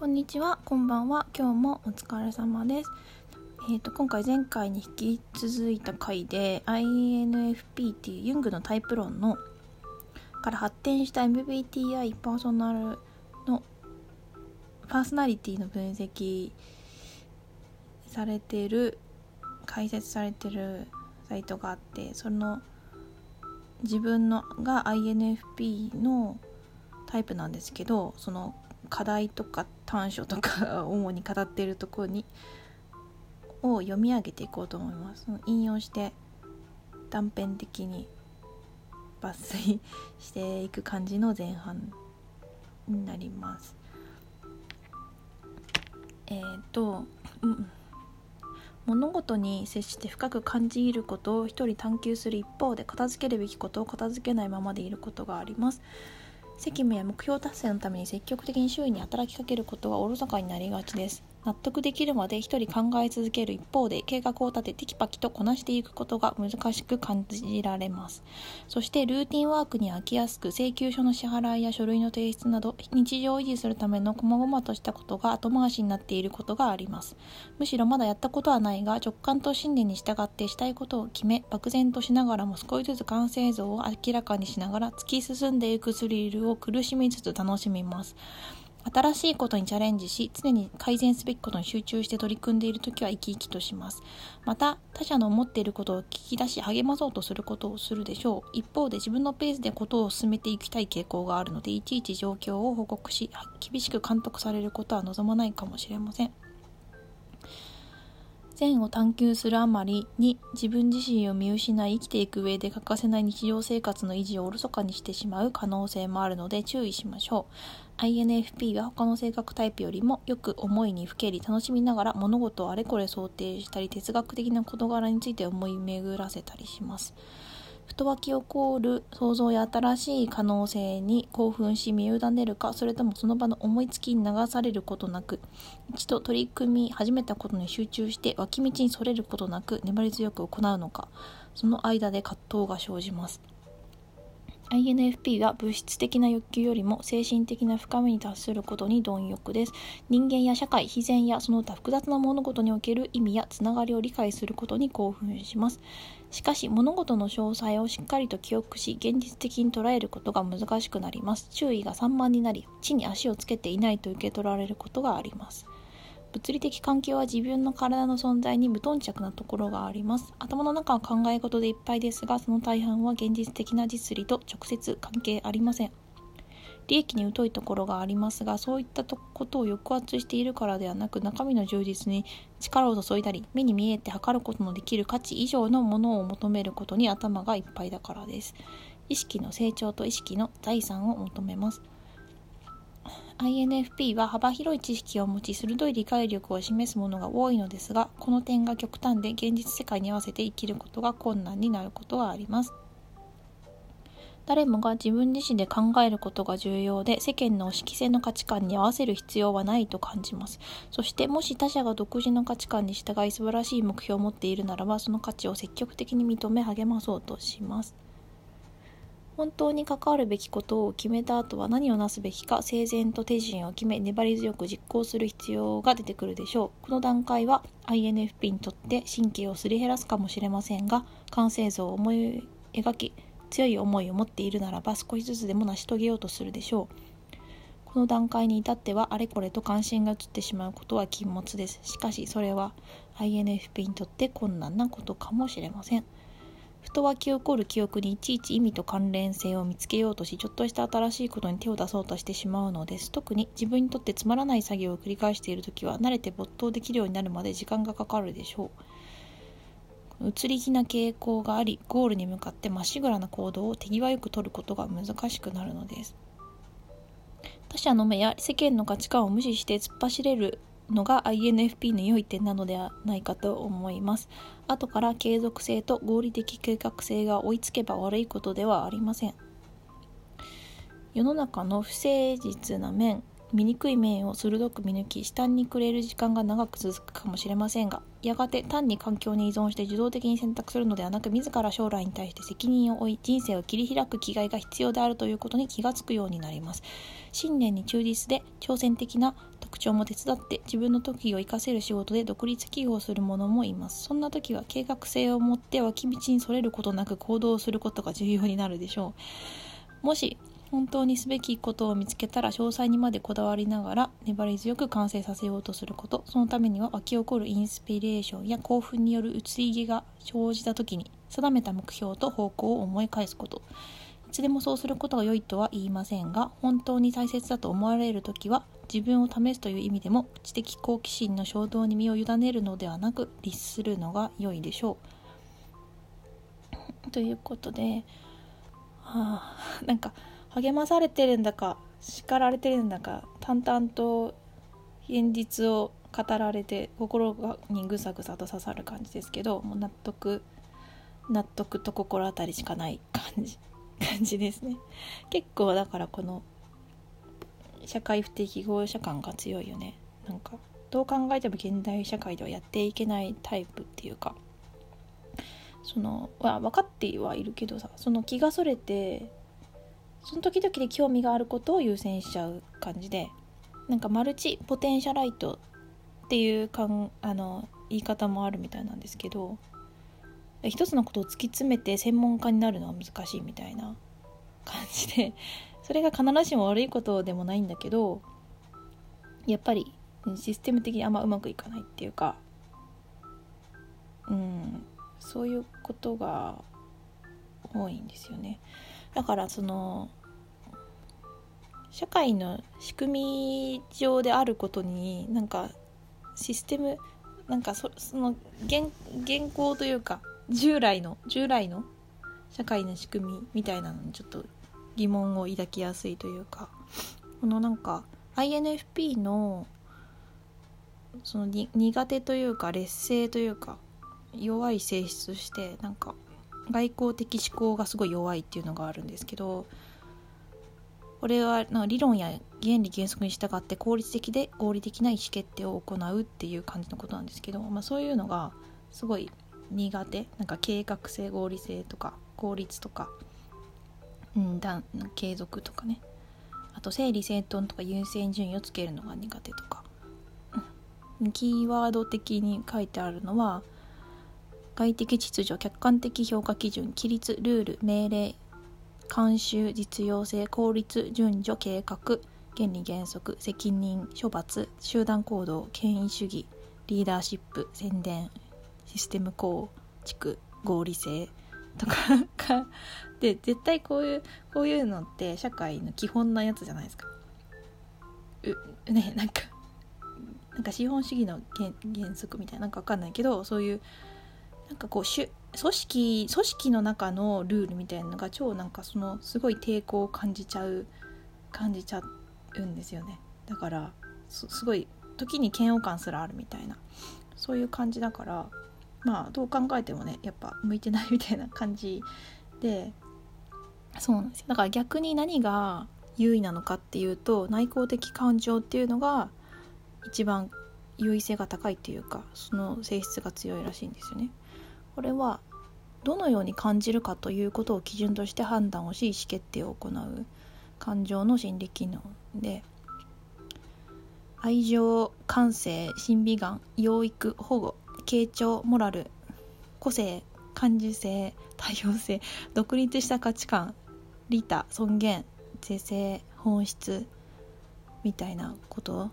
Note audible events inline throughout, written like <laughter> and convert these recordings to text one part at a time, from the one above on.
こんにちは、こんばんは。今日もお疲れ様です。えーと、今回前回に引き続いた回で INFP っていうユングのタイプ論のから発展した MBTI パーソナルのパーソナリティの分析されてる解説されてるサイトがあってその自分のが INFP のタイプなんですけどその課題とか短所とか <laughs> 主に語っているところにを読み上げていこうと思います。引用して断片的に抜粋していく感じの前半になります。えっ、ー、と、うん、物事に接して深く感じることを一人探求する一方で片付けるべきことを片付けないままでいることがあります。責務や目標達成のために積極的に周囲に働きかけることはおろそかになりがちです。納得できるまで一人考え続ける一方で計画を立てテキパキとこなしていくことが難しく感じられます。そしてルーティンワークに飽きやすく請求書の支払いや書類の提出など日常を維持するための細々としたことが後回しになっていることがあります。むしろまだやったことはないが直感と信念に従ってしたいことを決め漠然としながらも少しずつ完成像を明らかにしながら突き進んでいくスリルを苦しみつつ楽しみます。新しいことにチャレンジし、常に改善すべきことに集中して取り組んでいる時は生き生きとします。また、他者の思っていることを聞き出し励まそうとすることをするでしょう。一方で自分のペースでことを進めていきたい傾向があるので、いちいち状況を報告し、厳しく監督されることは望まないかもしれません。善を探求するあまりに自分自身を見失い生きていく上で欠かせない日常生活の維持をおろそかにしてしまう可能性もあるので注意しましょう。INFP は他の性格タイプよりもよく思いにふけり楽しみながら物事をあれこれ想定したり哲学的な事柄について思い巡らせたりします。と湧き起こる想像や新しい可能性に興奮し身を委ねるかそれともその場の思いつきに流されることなく一度取り組み始めたことに集中して脇道にそれることなく粘り強く行うのかその間で葛藤が生じます INFP は物質的な欲求よりも精神的な深みに達することに貪欲です。人間や社会、自然やその他複雑な物事における意味やつながりを理解することに興奮します。しかし物事の詳細をしっかりと記憶し現実的に捉えることが難しくなります。注意が散漫になり地に足をつけていないと受け取られることがあります。物理的環境は自分の体の存在に無頓着なところがあります頭の中は考え事でいっぱいですがその大半は現実的な実利と直接関係ありません利益に疎いところがありますがそういったことを抑圧しているからではなく中身の充実に力を注いだり目に見えて測ることのできる価値以上のものを求めることに頭がいっぱいだからです。意識の成長と意識の財産を求めます。INFP は幅広い知識を持ち鋭い理解力を示すものが多いのですがこの点が極端で現実世界に合わせて生きることが困難になることがあります。誰もが自分自身で考えることが重要で世間の色性の価値観に合わせる必要はないと感じます。そしてもし他者が独自の価値観に従い素晴らしい目標を持っているならばその価値を積極的に認め励まそうとします。本当に関わるべきことを決めた後は何をなすべきか整然と手順を決め粘り強く実行する必要が出てくるでしょう。この段階は INFP にとって神経をすり減らすかもしれませんが完成像を思い描き強い思いを持っているならば少しずつでも成し遂げようとするでしょう。この段階に至ってはあれこれと関心が移ってしまうことは禁物です。しかしそれは INFP にとって困難なことかもしれません。ふと湧き起こる記憶にいちいち意味と関連性を見つけようとしちょっとした新しいことに手を出そうとしてしまうのです。特に自分にとってつまらない作業を繰り返している時は慣れて没頭できるようになるまで時間がかかるでしょう。移り気な傾向がありゴールに向かってまっしぐらな行動を手際よく取ることが難しくなるのです他者の目や世間の価値観を無視して突っ走れるのが INFP の良い点なのではないかと思います。後から継続性と合理的計画性が追いつけば悪いことではありません。世の中の不誠実な面、醜い面を鋭く見抜き、下にくれる時間が長く続くかもしれませんが、やがて単に環境に依存して受動的に選択するのではなく、自ら将来に対して責任を負い、人生を切り開く気概が必要であるということに気がつくようになります。信念に忠実で挑戦的な副長も手伝って自分の時を生かせる仕事で独立起業する者もいますそんな時は計画性を持って脇道にそれることなく行動することが重要になるでしょうもし本当にすべきことを見つけたら詳細にまでこだわりながら粘り強く完成させようとすることそのためには湧き起こるインスピレーションや興奮による移り気が生じた時に定めた目標と方向を思い返すこといつでもそうすることが良いとは言いませんが本当に大切だと思われる時は自分を試すという意味でも知的好奇心の衝動に身を委ねるのではなく律するのが良いでしょう。ということで、はあ、なんか励まされてるんだか叱られてるんだか淡々と現実を語られて心にぐさぐさと刺さる感じですけどもう納得納得と心当たりしかない感じ <laughs> 感じですね。結構だからこの社会不適合者感が強いよね。なんかどう考えても現代社会ではやっていけないタイプっていうかその、分かってはいるけどさその気がそれてその時々で興味があることを優先しちゃう感じでなんかマルチポテンシャライトっていうかんあの言い方もあるみたいなんですけど一つのことを突き詰めて専門家になるのは難しいみたいな感じでそれが必ずしも悪いことでもないんだけどやっぱりシステム的にあんまうまくいかないっていうかうんそういうことが多いんですよね。だからその社会の仕組み上であることになんかシステムなんかその現現行というか従来の従来の社会の仕組みみたいなのにちょっと疑問を抱きやすいというかこのなんか INFP のその苦手というか劣勢というか弱い性質としてなんか外交的思考がすごい弱いっていうのがあるんですけどこれは理論や原理原則に従って効率的で合理的な意思決定を行うっていう感じのことなんですけど、まあ、そういうのがすごい苦手。なんか計画性合理性とか効率とか、うん、だ継続とかね。あと整理整頓とか優先順位をつけるのが苦手とか、うん、キーワード的に書いてあるのは外的秩序客観的評価基準規律ルール命令慣習実用性効率順序計画原理原則責任処罰集団行動権威主義リーダーシップ宣伝システム構築合理性とかで絶対こういうこういうのって社会の基本なやつじゃないですか。うねなんかなんか資本主義の原則みたいななんか分かんないけどそういうなんかこう組織組織の中のルールみたいなのが超なんかそのすごい抵抗を感じちゃう感じちゃうんですよね。だからすごい時に嫌悪感すらあるみたいな。そういう感じだからまあどう考えてもねやっぱ向いてないみたいな感じでそうなんですよ。だから逆に何が優位なのかっていうと内向的感情っていうのが一番優位性が高いっていうかその性質が強いらしいんですよね。これはどのように感じるかということを基準として判断をし意思決定を行う感情の心理機能で愛情感性審美眼養育保護傾聴モラル個性感受性多様性独立した価値観利他尊厳是正本質みたいなこと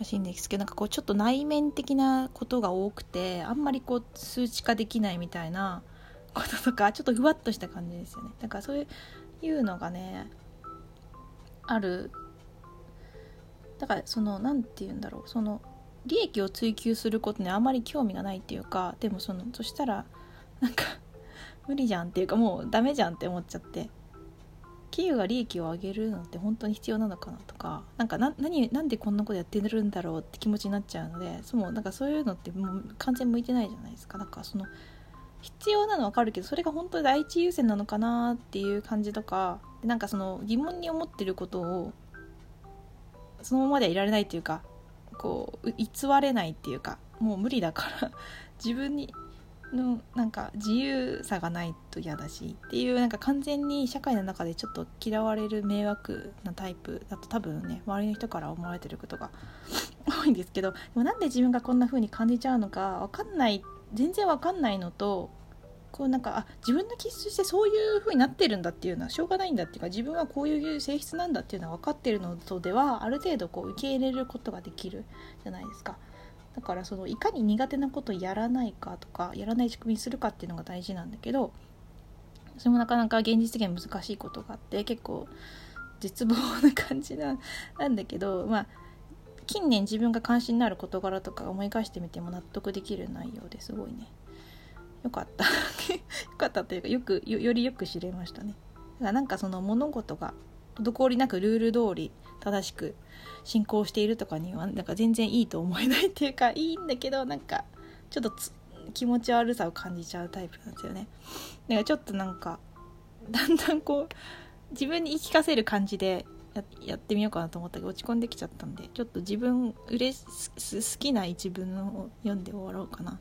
らしいんですけどなんかこうちょっと内面的なことが多くてあんまりこう数値化できないみたいな <laughs> こととかちょっとふわっとした感じですよね。だからそういうのがねある。だからその何て言うんだろう。その利益を追求することにあまり興味がないっていうかでもそのそしたらなんか無理じゃんっていうかもうダメじゃんって思っちゃって。企業が利益を上げるのって本当に必要なのかなとかなんかな何なんでこんなことやってるんだろうって気持ちになっちゃうのでそのなんかそういうのってもう完全向いてないじゃないですか。だかその必要なの分かるけどそれが本当に第一優先なのかなっていう感じとかなんかその疑問に思ってることをそのままではいられないっていうかこう偽れないっていうかもう無理だから自分にのなんか自由さがないと嫌だしっていうなんか完全に社会の中でちょっと嫌われる迷惑なタイプだと多分ね周りの人から思われてることが多いんですけどでもなんで自分がこんな風に感じちゃうのか分かんない全然分かんないのとこうなんかあ自分の気質してそういう風になってるんだっていうのはしょうがないんだっていうか自分はこういう性質なんだっていうのは分かってるのとではある程度こう受け入れることができるじゃないですか。だからそのいかに苦手なことをやらないかとかやらない仕組みにするかっていうのが大事なんだけどそれもなかなか現実的に難しいことがあって結構絶望な感じななんだけどまあ近年自分が関心のある事柄とか思い返してみても納得できる内容ですごいねよかった。<laughs> よかったというかよくよりよく知れましたね。だからなんかその物事が滞りなくルール通り正しく進行しているとかにはなんか全然いいと思えないっていうか <laughs> いいんだけどなんかちょっと気持ち悪さを感じちゃうタイプなんですよね。だからちょっとなんかだんだんこう自分に言い聞かせる感じでやってみようかなと思ったけど落ち込んできちゃったんでちょっと自分うれし好きな一文を読んで終わろうかな。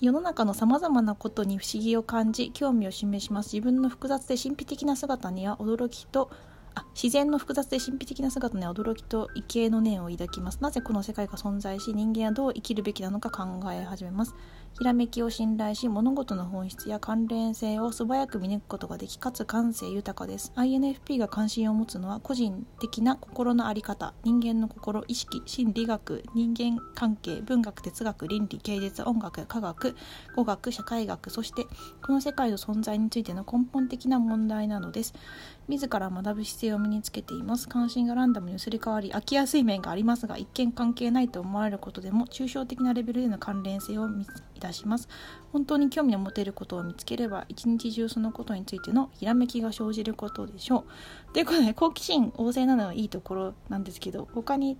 世の中のさまざまなことに不思議を感じ興味を示します。自分の複雑で神秘的な姿には驚きとあ自然の複雑で神秘的な姿に驚きと畏敬の念を抱きます。なぜこの世界が存在し人間はどう生きるべきなのか考え始めます。ひらめきを信頼し物事の本質や関連性を素早く見抜くことができかつ感性豊かです。INFP が関心を持つのは個人的な心の在り方人間の心意識心理学人間関係文学哲学倫理芸術音楽科学語学社会学そしてこの世界の存在についての根本的な問題なのです。自ら学ぶ姿勢を身につけています。関心がランダムに移り変わり飽きやすい面がありますが一見関係ないと思われることでも抽象的なレベルでの関連性を見つたします。本当に興味を持てることを見つければ一日中そのことについてのひらめきが生じることでしょう。ということで好奇心旺盛なのはいいところなんですけど他に